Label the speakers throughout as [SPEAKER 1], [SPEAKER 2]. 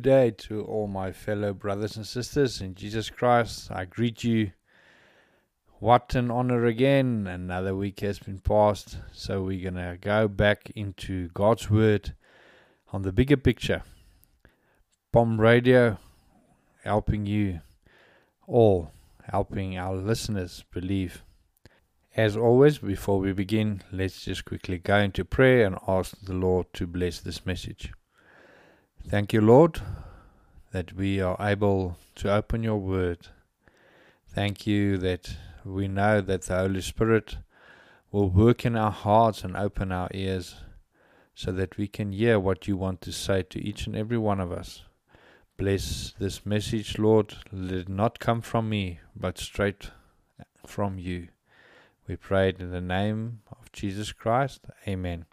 [SPEAKER 1] Good day to all my fellow brothers and sisters in Jesus Christ. I greet you. What an honor again. Another week has been passed. So we're going to go back into God's Word on the bigger picture. Bomb Radio helping you all, helping our listeners believe. As always, before we begin, let's just quickly go into prayer and ask the Lord to bless this message. Thank you, Lord, that we are able to open your word. Thank you that we know that the Holy Spirit will work in our hearts and open our ears so that we can hear what you want to say to each and every one of us. Bless this message, Lord. Let it not come from me, but straight from you. We prayed in the name of Jesus Christ. Amen.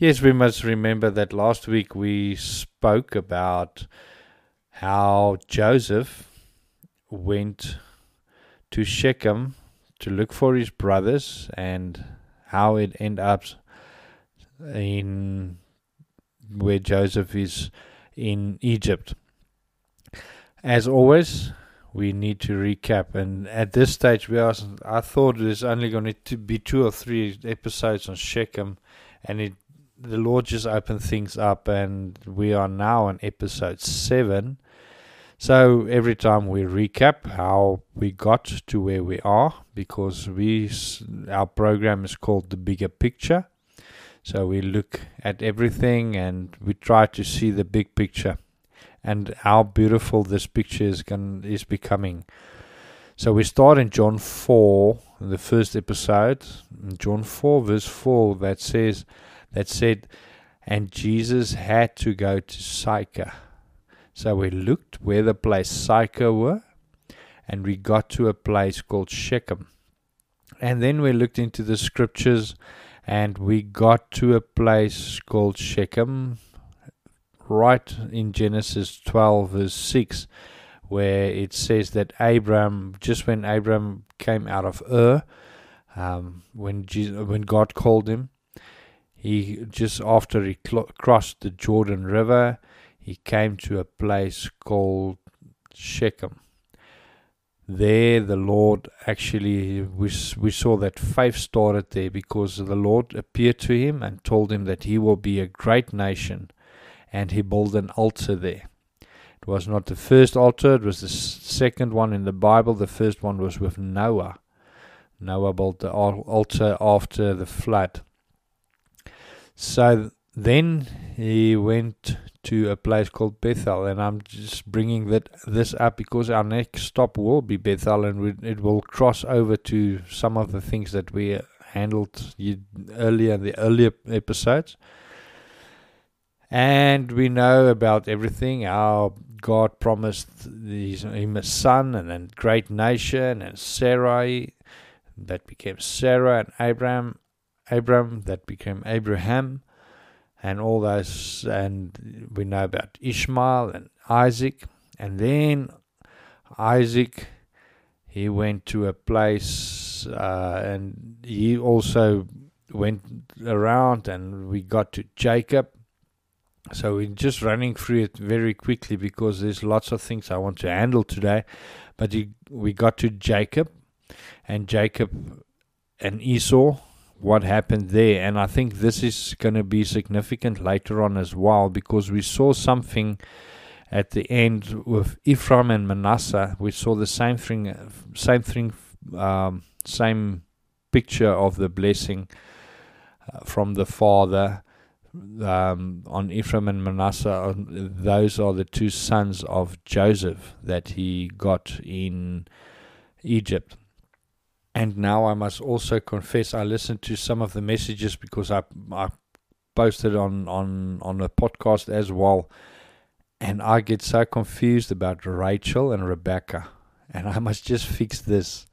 [SPEAKER 1] Yes, we must remember that last week we spoke about how Joseph went to Shechem to look for his brothers and how it ended up in where Joseph is in Egypt. As always, we need to recap. And at this stage, we are, I thought there's only going to be two or three episodes on Shechem, and it the Lord just opened things up, and we are now on episode seven. So every time we recap how we got to where we are, because we our program is called the bigger picture. So we look at everything and we try to see the big picture, and how beautiful this picture is is becoming. So we start in John four, the first episode, John four verse four, that says that said, and Jesus had to go to Sychar. So we looked where the place Sychar were, and we got to a place called Shechem. And then we looked into the scriptures, and we got to a place called Shechem, right in Genesis 12, verse 6, where it says that Abram, just when Abram came out of Ur, um, when Jesus, when God called him, he just after he cl- crossed the Jordan River, he came to a place called Shechem. There, the Lord actually we we saw that faith started there because the Lord appeared to him and told him that he will be a great nation, and he built an altar there. It was not the first altar; it was the second one in the Bible. The first one was with Noah. Noah built the altar after the flood. So then he went to a place called Bethel, and I'm just bringing that this up because our next stop will be Bethel, and we, it will cross over to some of the things that we handled earlier in the earlier episodes. And we know about everything. Our God promised him a son and a great nation, and Sarai that became Sarah, and Abraham Abram, that became Abraham, and all those. And we know about Ishmael and Isaac. And then Isaac, he went to a place uh, and he also went around, and we got to Jacob. So we're just running through it very quickly because there's lots of things I want to handle today. But he, we got to Jacob, and Jacob and Esau what happened there. And I think this is going to be significant later on as well because we saw something at the end with Ephraim and Manasseh. We saw the same thing, same thing, um, same picture of the blessing uh, from the father. Um, on Ephraim and Manasseh, those are the two sons of Joseph that he got in Egypt. And now I must also confess I listened to some of the messages because I I posted on on on a podcast as well, and I get so confused about Rachel and Rebecca, and I must just fix this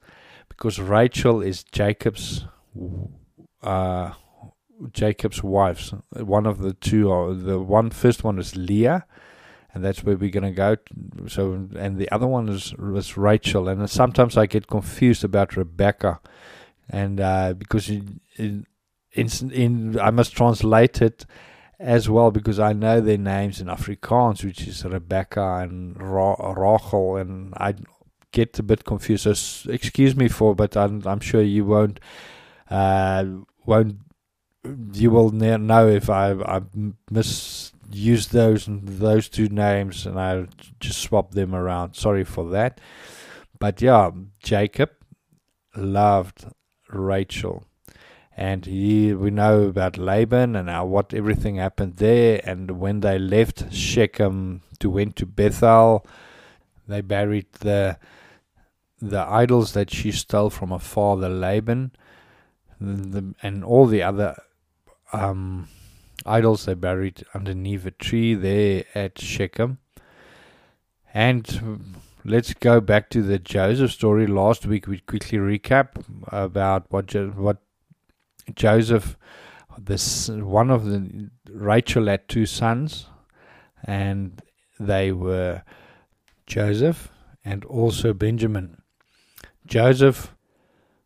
[SPEAKER 1] because Rachel is Jacob's uh, Jacob's wives. One of the two, or the one first one is Leah, and that's where we're going to go. So, and the other one is Rachel, and sometimes I get confused about Rebecca, and uh, because in, in, in I must translate it, as well because I know their names in Afrikaans, which is Rebecca and Ra- Rachel, and I get a bit confused. So excuse me for, but I'm, I'm sure you won't uh, won't you will know if I I misused those those two names and I just swapped them around. Sorry for that. But yeah, Jacob loved Rachel and he we know about Laban and how, what everything happened there and when they left Shechem to went to Bethel they buried the the idols that she stole from her father Laban the, and all the other um, idols they buried underneath a tree there at Shechem and let's go back to the Joseph story last week we quickly recap about what jo- what Joseph, this one of the Rachel had two sons, and they were Joseph and also Benjamin. Joseph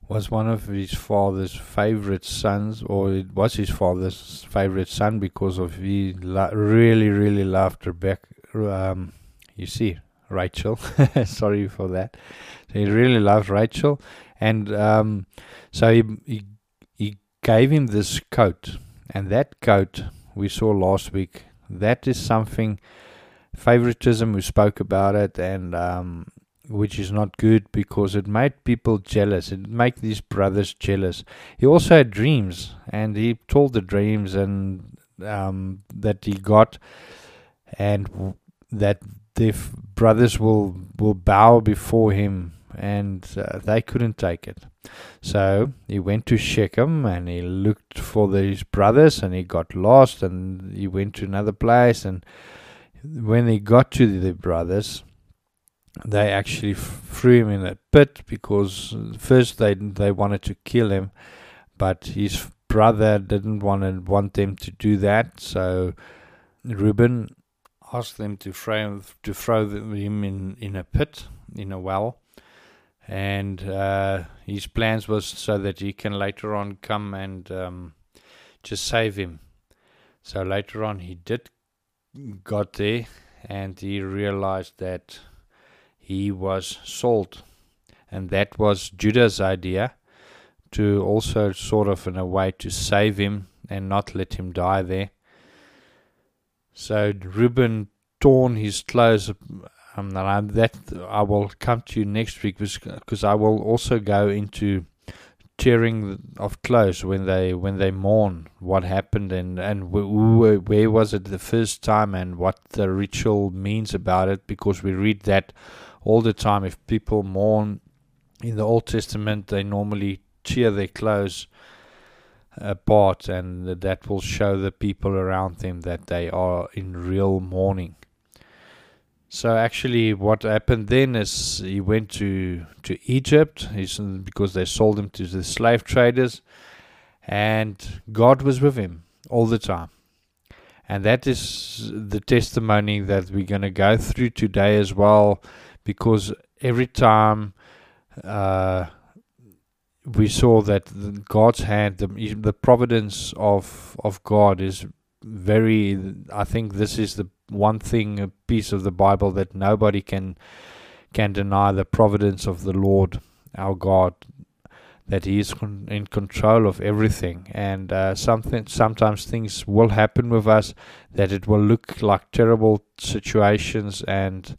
[SPEAKER 1] was one of his father's favorite sons, or it was his father's favorite son because of he lo- really, really loved Rebecca. Um, you see, Rachel. Sorry for that. So he really loved Rachel, and um, so he, he gave him this coat, and that coat we saw last week. That is something favoritism. We spoke about it, and um, which is not good because it made people jealous. It made these brothers jealous. He also had dreams, and he told the dreams and um, that he got, and that the brothers will will bow before him, and uh, they couldn't take it. So he went to Shechem and he looked for his brothers and he got lost and he went to another place. And when he got to the brothers, they actually threw him in a pit because first they they wanted to kill him, but his brother didn't want want them to do that. So Reuben asked them to throw to throw him in in a pit in a well and uh, his plans was so that he can later on come and um, just save him. So later on, he did got there, and he realized that he was sold, and that was Judah's idea to also sort of in a way to save him and not let him die there. So Reuben torn his clothes um, and that I will come to you next week because I will also go into tearing of clothes when they when they mourn what happened and and where was it the first time and what the ritual means about it because we read that all the time if people mourn in the Old Testament they normally tear their clothes apart and that will show the people around them that they are in real mourning so actually, what happened then is he went to to Egypt. Because they sold him to the slave traders, and God was with him all the time. And that is the testimony that we're going to go through today as well, because every time uh, we saw that God's hand, the, the providence of of God is very. I think this is the one thing, a piece of the Bible that nobody can can deny the providence of the Lord, our God, that He is in control of everything. And uh, something sometimes things will happen with us that it will look like terrible situations, and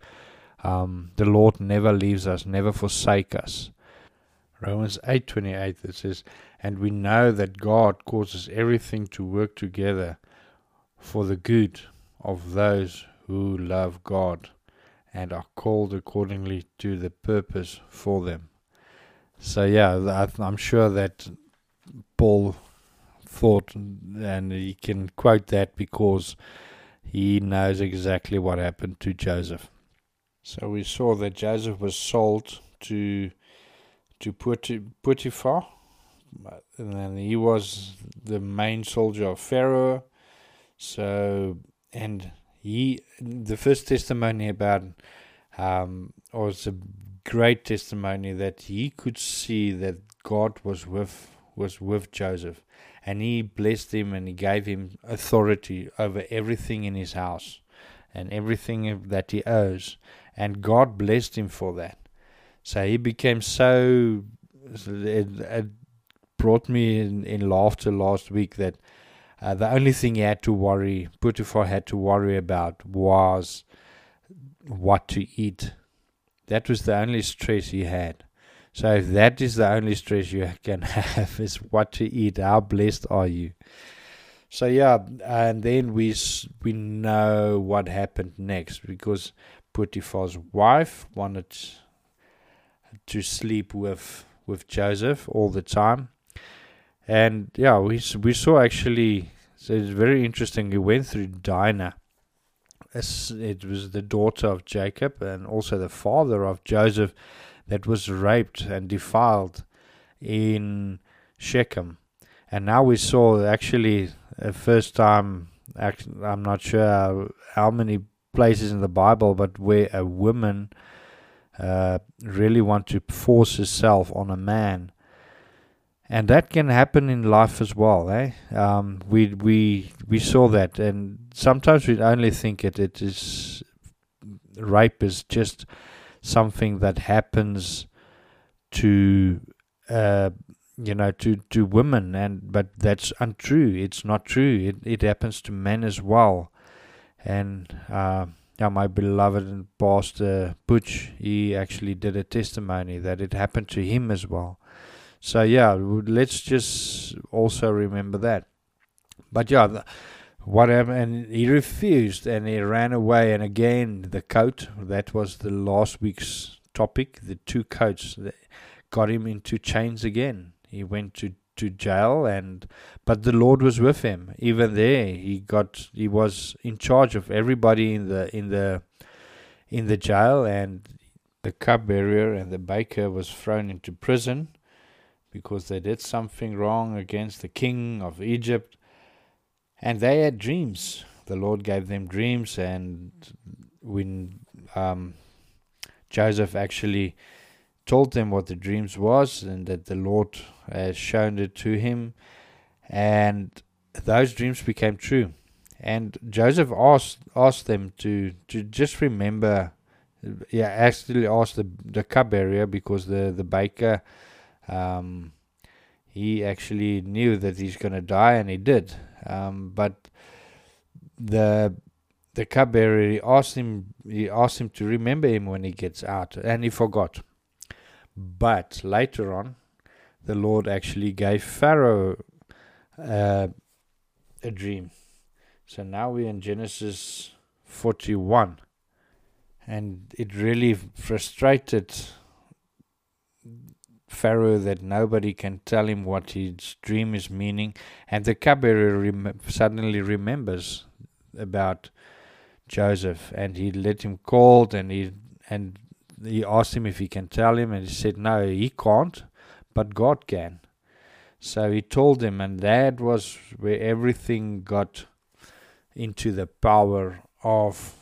[SPEAKER 1] um, the Lord never leaves us, never forsake us. Romans eight twenty eight it says, and we know that God causes everything to work together for the good of those who love God and are called accordingly to the purpose for them. So, yeah, I'm sure that Paul thought, and he can quote that because he knows exactly what happened to Joseph. So we saw that Joseph was sold to to Potiphar, and then he was the main soldier of Pharaoh. So and he the first testimony about um was a great testimony that he could see that God was with was with Joseph, and he blessed him and he gave him authority over everything in his house and everything that he owes. And God blessed him for that. So he became so. It, it brought me in, in laughter last week that uh, the only thing he had to worry, Potiphar had to worry about, was what to eat. That was the only stress he had. So if that is the only stress you can have is what to eat, how blessed are you? So yeah, and then we we know what happened next because Potiphar's wife wanted to sleep with with Joseph all the time, and yeah, we we saw actually. So it's very interesting. He went through Dinah. as It was the daughter of Jacob and also the father of Joseph that was raped and defiled in Shechem. And now we saw actually a first time, I'm not sure how many places in the Bible, but where a woman uh, really want to force herself on a man. And that can happen in life as well, eh? Um, we we we saw that, and sometimes we only think it. It is rape is just something that happens to uh, you know to to women and but that's untrue it's not true it, it happens to men as well and uh, yeah, my beloved pastor Butch he actually did a testimony that it happened to him as well. So yeah let's just also remember that. But yeah whatever and he refused and he ran away. And again the coat that was the last week's topic the two coats that got him into chains again. He went to to jail and but the lord was with him even there he got he was in charge of everybody in the in the in the jail and the cupbearer and the baker was thrown into prison because they did something wrong against the king of Egypt and they had dreams. The Lord gave them dreams, and when um, Joseph actually told them what the dreams was, and that the Lord has shown it to him, and those dreams became true. And Joseph asked asked them to to just remember, yeah, actually asked the the cupbearer because the the baker, um, he actually knew that he's to die, and he did. Um, but the the cupbearer he asked him he asked him to remember him when he gets out, and he forgot. But later on, the Lord actually gave Pharaoh uh, a dream. So now we're in Genesis 41. And it really frustrated Pharaoh that nobody can tell him what his dream is meaning, and the cupbearer rem- suddenly remembers about Joseph, and he let him called, and he and he asked him if he can tell him, and he said no, he can't, but God can. So he told him, and that was where everything got into the power of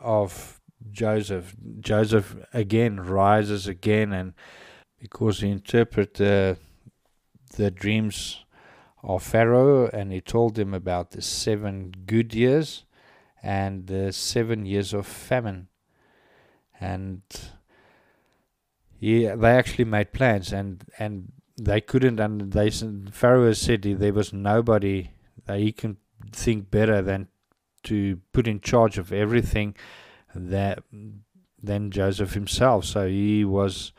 [SPEAKER 1] of Joseph. Joseph again rises again and because he interpreted the dreams of Pharaoh and he told him about the seven good years and the seven years of famine. And he, they actually made plans and, and they couldn't, and they, Pharaoh said there was nobody that he can think better than to put in charge of everything that than Joseph himself. So he was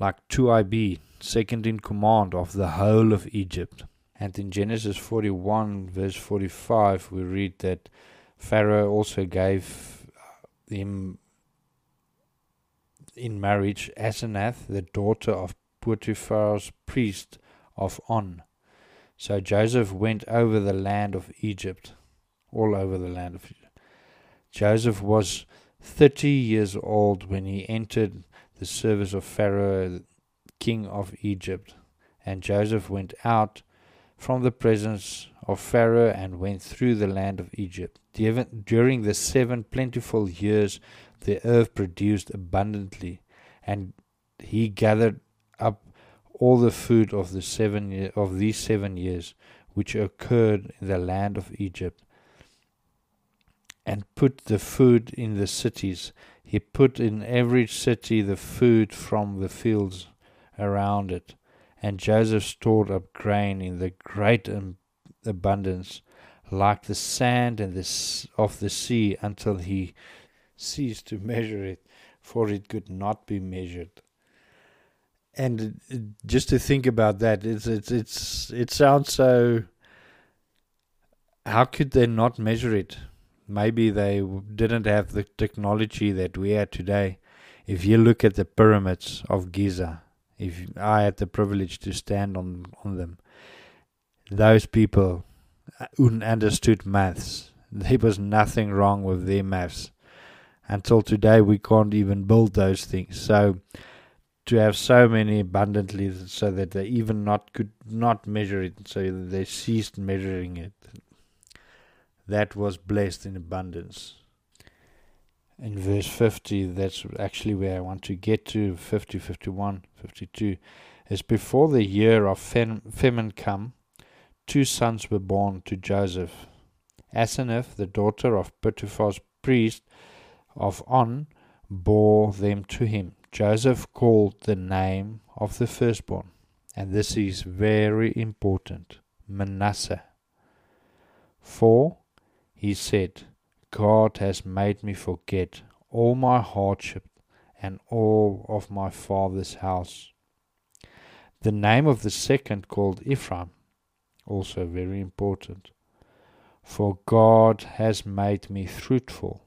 [SPEAKER 1] like 2IB, second in command of the whole of Egypt. And in Genesis 41, verse 45, we read that Pharaoh also gave uh, him in marriage Asenath, the daughter of Potiphar's priest of On. So Joseph went over the land of Egypt, all over the land of Egypt. Joseph was 30 years old when he entered the service of Pharaoh, king of Egypt. And Joseph went out from the presence of Pharaoh and went through the land of Egypt. During the seven plentiful years, the earth produced abundantly, and he gathered up all the food of the seven year, of these seven years which occurred in the land of Egypt, and put the food in the cities. He put in every city the food from the fields around it. And Joseph stored up grain in the great abundance, like the sand and the, of the sea, until he ceased to measure it, for it could not be measured. And just to think about that, it's it's it's it sounds so. How could they not measure it? Maybe they didn't have the technology that we have today. If you look at the pyramids of Giza, if I had the privilege to stand on, on them, those people uh, understood maths. There was nothing wrong with their maths. Until today, we can't even build those things. So, to have so many abundantly, so that they even not could not measure it, so they ceased measuring it. That was blessed in abundance in verse 50, that's actually where I want to get to 50, 51, 52, is before the year of famine come, two sons were born to Joseph. Asenath, the daughter of Potiphar's priest of On, bore them to him. Joseph called the name of the firstborn, and this is very important Manasseh. For, he said, God has made me forget all my hardship and all of my father's house. The name of the second called Ephraim, also very important. For God has made me fruitful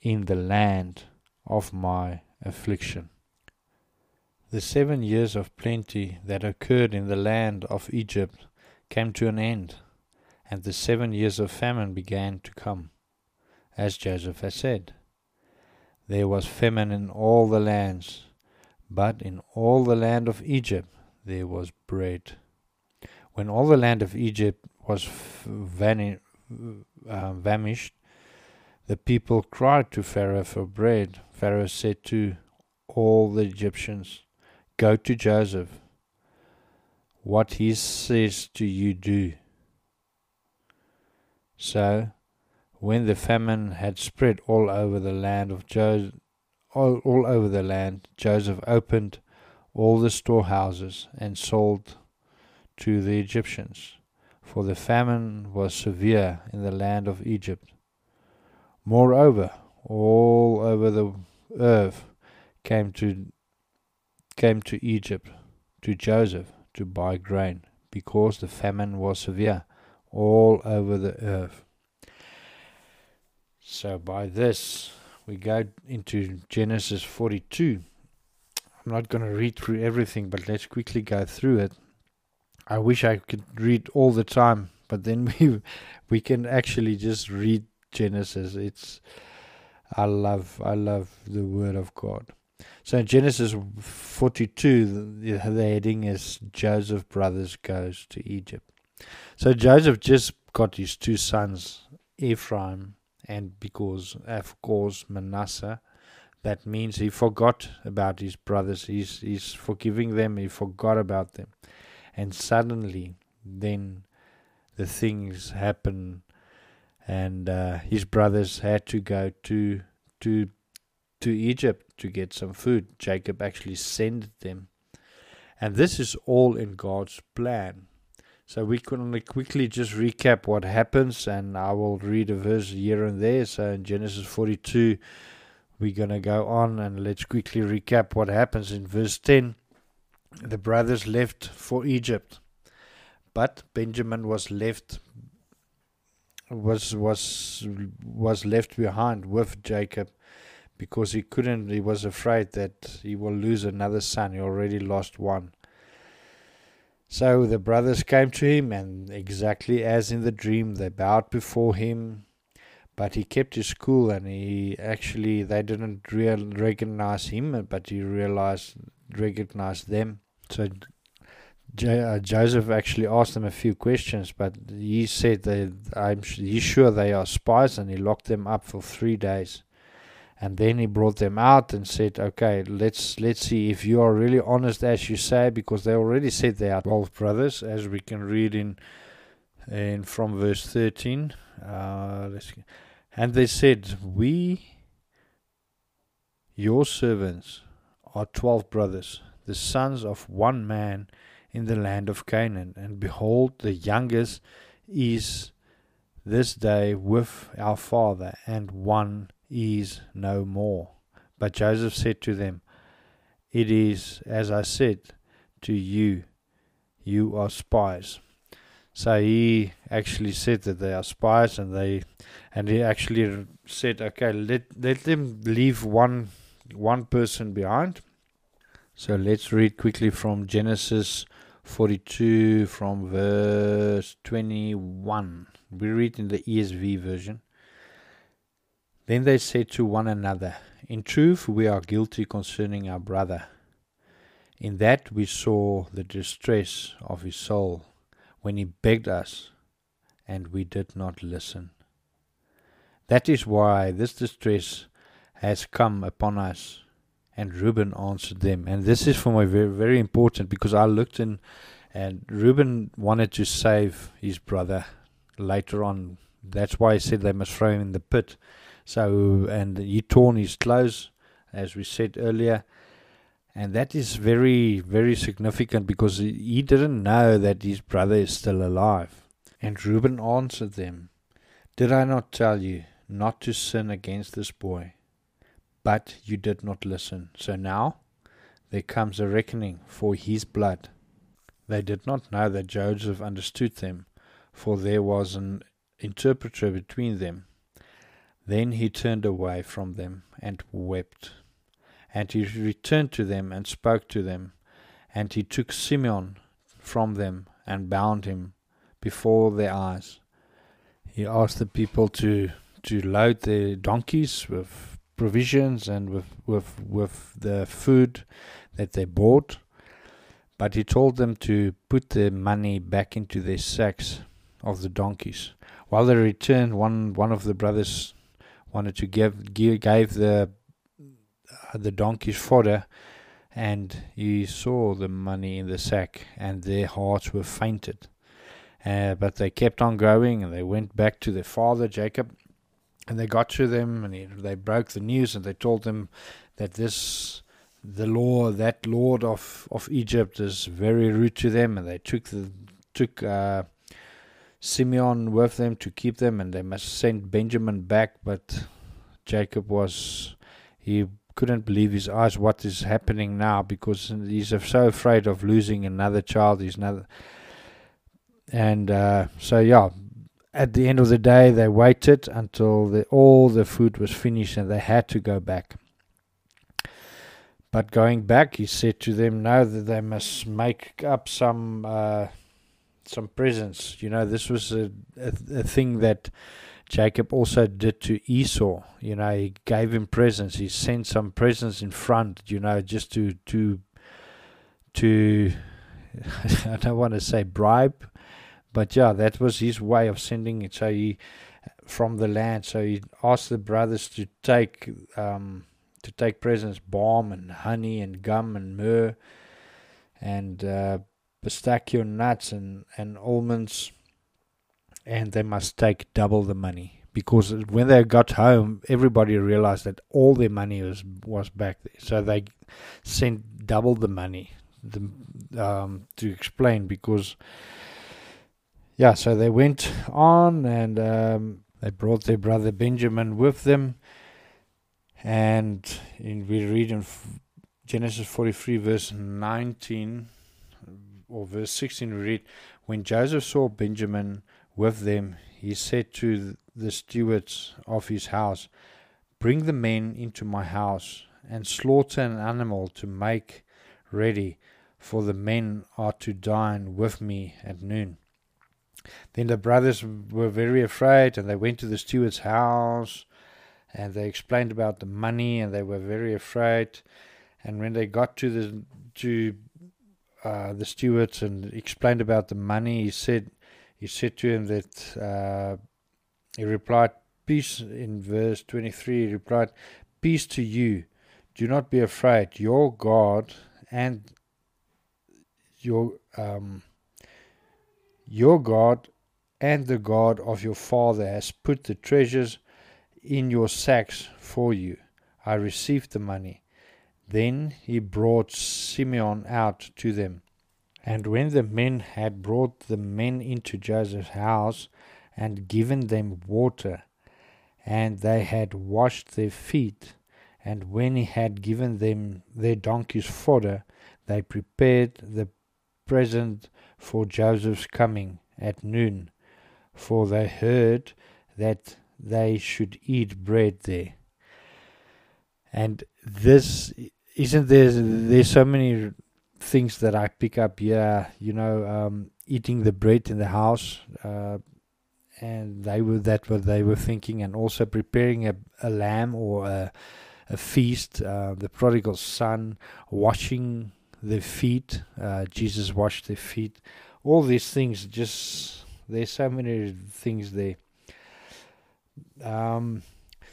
[SPEAKER 1] in the land of my affliction. The seven years of plenty that occurred in the land of Egypt came to an end, and the seven years of famine began to come as Joseph has said. There was famine in all the lands, but in all the land of Egypt there was bread. When all the land of Egypt was vani- uh, the people cried to Pharaoh for bread. Pharaoh said to all the Egyptians, Go to Joseph. What he says to you, do. So when the famine had spread all over the land of Joseph, all, all over the land, Joseph opened all the storehouses and sold to the Egyptians, for the famine was severe in the land of Egypt. Moreover, all over the earth came to came to Egypt to Joseph to buy grain, because the famine was severe all over the earth. So by this, we go into Genesis 42. I'm not going to read through everything, but let's quickly go through it. I wish I could read all the time, but then we we can actually just read Genesis. It's I love I love the Word of God. So in Genesis 42, the, the heading is Joseph brothers goes to Egypt. So Joseph just got his two sons, Ephraim and because of course Manasseh, that means he forgot about his brothers. He's he's forgiving them. He forgot about them, and suddenly then the things happen, and uh, his brothers had to go to to to Egypt to get some food. Jacob actually sent them, and this is all in God's plan. So we can only quickly just recap what happens, and I will read a verse here and there. So in Genesis 42, we're going to go on and let's quickly recap what happens in verse 10. The brothers left for Egypt, but Benjamin was left was was was left behind with Jacob because he couldn't he was afraid that he will lose another son he already lost one so the brothers came to him, and exactly as in the dream, they bowed before him. But he kept his cool, and he actually they didn't real recognize him, but he realized recognized them. So uh, Joseph actually asked them a few questions, but he said that I'm he's sure they are spies, and he locked them up for three days. And then he brought them out and said, "Okay, let's let's see if you are really honest as you say, because they already said they are twelve brothers, as we can read in in from verse thirteen. Uh, and they said, We, your servants, are twelve brothers, the sons of one man in the land of Canaan. And behold, the youngest is this day with our father, and one is no more. But Joseph said to them, It is as I said to you, you are spies. So he actually said that they are spies, and they, and he actually said, okay, let let them leave one one person behind. So let's read quickly from Genesis 42 from verse 21. We read in the ESV version. Then they said to one another, In truth, we are guilty concerning our brother. In that we saw the distress of his soul when he begged us, and we did not listen. That is why this distress has come upon us. And Reuben answered them. And this is for me very, very important because I looked in, and Reuben wanted to save his brother later on. That's why he said they must throw him in the pit. So, and he torn his clothes, as we said earlier. And that is very, very significant because he didn't know that his brother is still alive. And Reuben answered them, Did I not tell you not to sin against this boy? But you did not listen. So now there comes a reckoning for his blood. They did not know that Joseph understood them, for there was an interpreter between them. Then he turned away from them and wept. And he returned to them and spoke to them. And he took Simeon from them and bound him before their eyes. He asked the people to, to load their donkeys with provisions and with, with, with the food that they bought. But he told them to put the money back into their sacks of the donkeys. While they returned, one, one of the brothers wanted to give, gave the the donkey's fodder, and he saw the money in the sack, and their hearts were fainted. Uh, but they kept on going, and they went back to their father Jacob, and they got to them, and he, they broke the news, and they told them that this the law that lord of of Egypt is very rude to them, and they took the took. Uh, Simeon with them to keep them, and they must send Benjamin back. But Jacob was he couldn't believe his eyes what is happening now because he's so afraid of losing another child. He's another, and uh, so yeah. At the end of the day, they waited until the, all the food was finished, and they had to go back. But going back, he said to them, "No, that they must make up some uh, some presents. You know, this was a, a, a thing that." Jacob also did to Esau. You know, he gave him presents. He sent some presents in front. You know, just to to to. I don't want to say bribe, but yeah, that was his way of sending it. So he from the land. So he asked the brothers to take um, to take presents, balm and honey and gum and myrrh and uh, pistachio nuts and and almonds and they must take double the money because when they got home, everybody realized that all their money was was back there. So they sent double the money the, um, to explain because yeah. So they went on and um, they brought their brother Benjamin with them, and in, we read in Genesis forty three verse nineteen or verse sixteen. We read when Joseph saw Benjamin with them, he said to the stewards of his house, Bring the men into my house and slaughter an animal to make ready, for the men are to dine with me at noon. Then the brothers were very afraid, and they went to the steward's house, and they explained about the money, and they were very afraid. And when they got to the to uh, the stewards and explained about the money, he said, he said to him that uh, he replied, Peace, in verse 23, he replied, Peace to you. Do not be afraid. Your God and your um, your God and the God of your father has put the treasures in your sacks for you. I received the money. Then he brought Simeon out to them. And when the men had brought the men into Joseph's house and given them water, and they had washed their feet, and when he had given them their donkeys fodder, they prepared the present for Joseph's coming at noon, for they heard that they should eat bread there. And this isn't there. There's so many things that I pick up here. You know, um, eating the bread in the house, uh, and they were that what they were thinking, and also preparing a, a lamb or a, a feast. Uh, the prodigal son washing their feet. Uh, Jesus washed their feet. All these things, just there's so many things there. Um,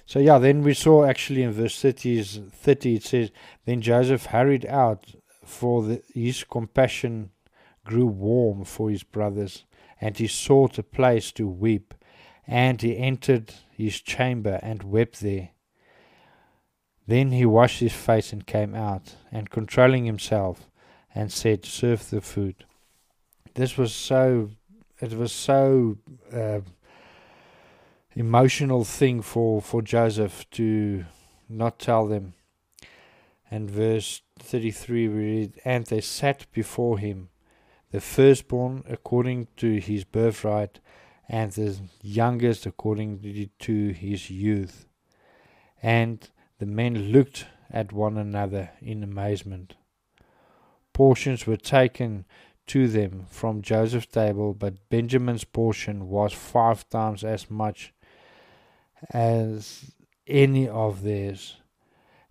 [SPEAKER 1] so yeah, then we saw actually in verse 30, 30 it says, Then Joseph hurried out, for the, his compassion grew warm for his brothers, and he sought a place to weep. And he entered his chamber and wept there. Then he washed his face and came out, and controlling himself, and said, Serve the food. This was so, it was so uh, emotional thing for, for Joseph to not tell them. And verse 33 we read, And they sat before him, the firstborn according to his birthright, and the youngest according to his youth. And the men looked at one another in amazement. Portions were taken to them from Joseph's table, but Benjamin's portion was five times as much as any of theirs.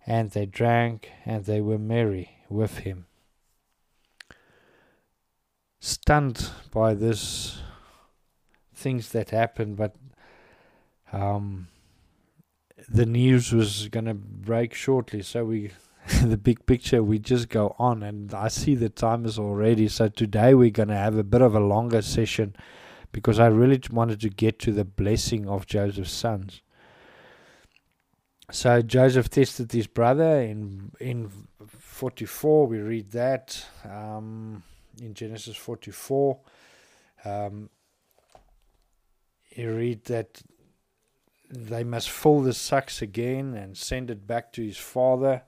[SPEAKER 1] And they drank and they were merry with him. Stunned by this things that happened, but um, the news was going to break shortly, so we the big picture we just go on and I see the time is already so today we're going to have a bit of a longer session because I really wanted to get to the blessing of Joseph's sons. So Joseph tested his brother in in 44 we read that um, in Genesis 44 um, you read that they must fill the sacks again and send it back to his father,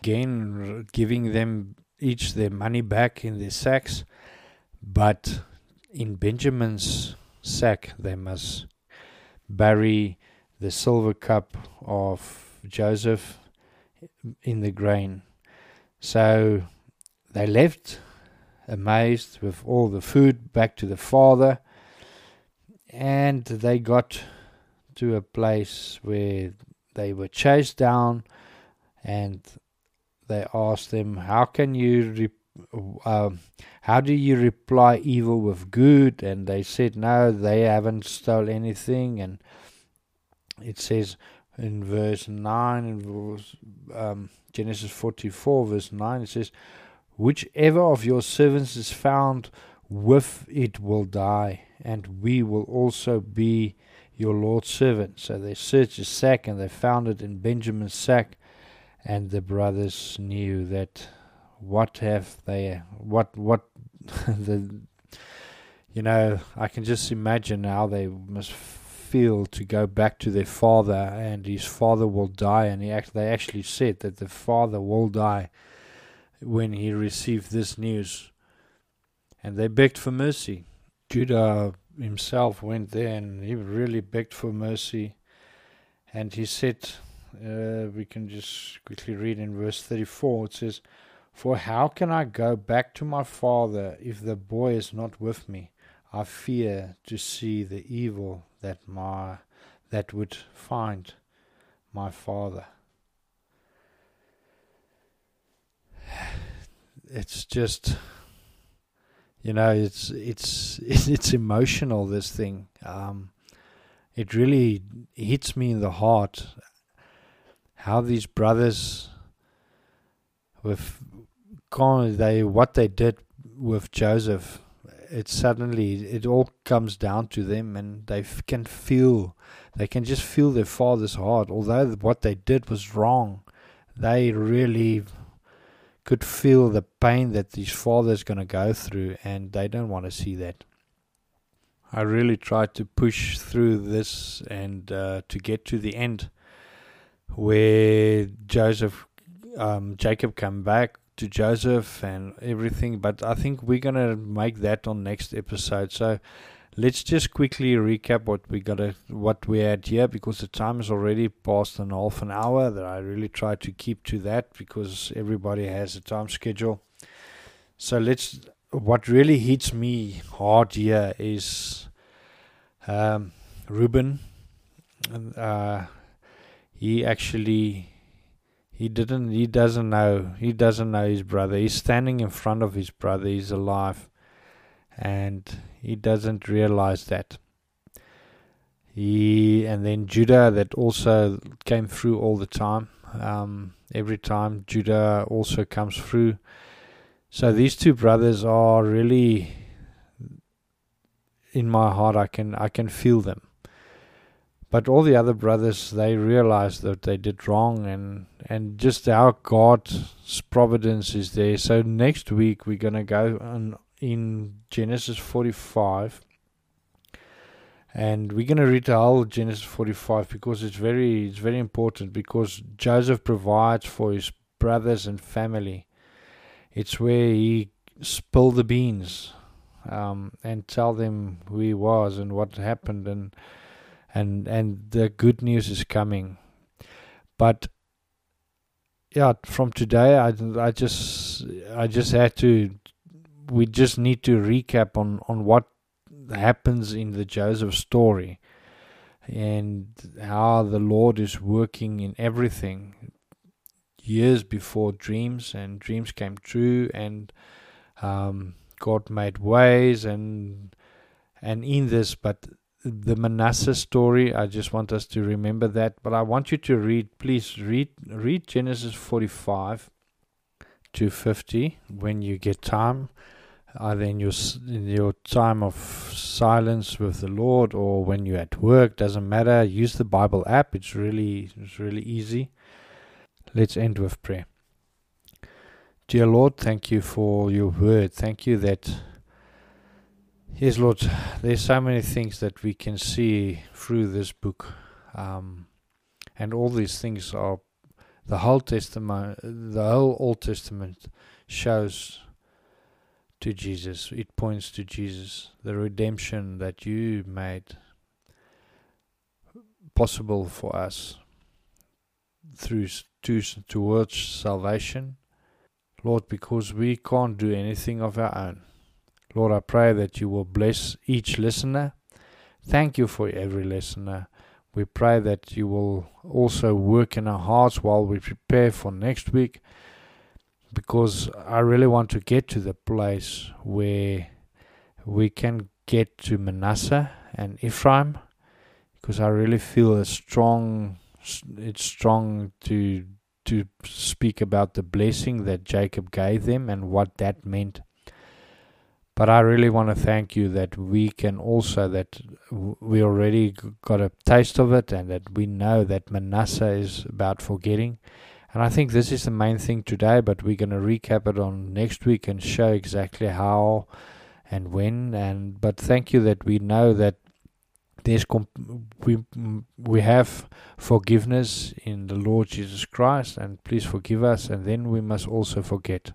[SPEAKER 1] again giving them each their money back in their sacks. But in Benjamin's sack, they must bury the silver cup of Joseph in the grain. So they left amazed with all the food back to the father, and they got to a place where they were chased down and they asked them, How can you, re- um, how do you reply evil with good? And they said, No, they haven't stole anything. And it says in verse 9, in um, Genesis 44, verse 9, it says, Whichever of your servants is found with it will die, and we will also be your Lord's servant. So they searched his sack and they found it in Benjamin's sack, and the brothers knew that what have they, what, what, the, you know, I can just imagine how they must feel to go back to their father, and his father will die, and he act, they actually said that the father will die when he received this news, and they begged for mercy. Judah himself went there and he really begged for mercy. And he said, uh, we can just quickly read in verse 34, it says, For how can I go back to my father if the boy is not with me? I fear to see the evil that my that would find my father. It's just you know it's it's it's emotional this thing. Um, it really hits me in the heart how these brothers with they what they did with Joseph it suddenly it all comes down to them and they f- can feel they can just feel their father's heart. Although what they did was wrong they really could feel the pain that his father's going to go through and they don't want to see that i really tried to push through this and uh, to get to the end where joseph um, jacob come back to Joseph and everything, but I think we're gonna make that on next episode. So let's just quickly recap what we got what we had here because the time is already past an half an hour that I really try to keep to that because everybody has a time schedule. So let's what really hits me hard here is um, Reuben. Uh, he actually he didn't he doesn't know he doesn't know his brother he's standing in front of his brother he's alive and he doesn't realize that. He and then judah that also came through all the time. Um, every time judah also comes through. So these two brothers are really in my heart i can i can feel them. But all the other brothers, they realized that they did wrong and, and just how God's providence is there. So next week we're to go on in Genesis 45 and we're going to read the whole Genesis 45 because it's very it's very important because Joseph provides for his brothers and family. It's where he spilled the beans um, and tell them who he was and what happened and and and the good news is coming. But yeah, from today, I I just I just had to. We just need to recap on on what happens in the Joseph story, and how the Lord is working in everything. Years before dreams, and dreams came true, and um, God made ways, and and in this, but the Manasseh story. I just want us to remember that. But I want you to read, please read read Genesis 45 to 50 when you get time, either in your in your time of silence with the Lord or when you're at work. Doesn't matter. Use the Bible app. It's really it's really easy. Let's end with prayer. Dear Lord, thank you for your word. Thank you that Yes, Lord, there's so many things that we can see through this book. Um, and all these things are the whole testament the whole old testament shows to jesus it points to jesus the redemption that you made possible for us through to, towards salvation lord because we can't do anything of our own Lord, I pray that you will bless each listener. Thank you for every listener. We pray that you will also work in our hearts while we prepare for next week because I really want to get to the place where we can get to Manasseh and Ephraim because I really feel a strong it's strong to to speak about the blessing that Jacob gave them and what that meant but I really want to thank you that we can also, that we already got a taste of it and that we know that Manasseh is about forgetting. And I think this is the main thing today, but we're going to recap it on next week and show exactly how and when. And But thank you that we know that there's comp- we we have forgiveness in the Lord Jesus Christ, and please forgive us. And then we must also forget.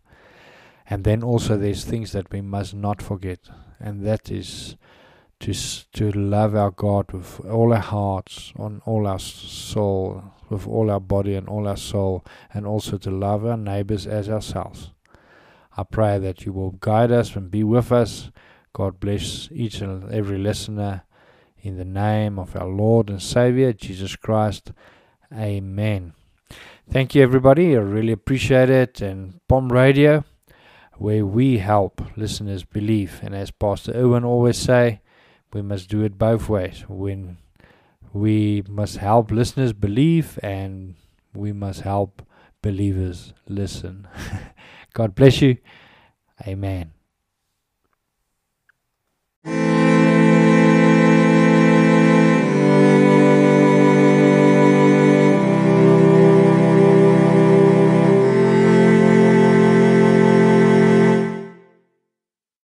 [SPEAKER 1] And then also there's things that we must not forget, and that is to to love our God with all our hearts, on all our soul, with all our body and all our soul, and also to love our neighbors as ourselves. I pray that you will guide us and be with us. God bless each and every listener. In the name of our Lord and Savior, Jesus Christ. Amen. Thank you, everybody. I really appreciate it. And Bomb Radio where we help listeners believe. And as Pastor Owen always say, we must do it both ways. When we must help listeners believe and we must help believers listen. God bless you. Amen.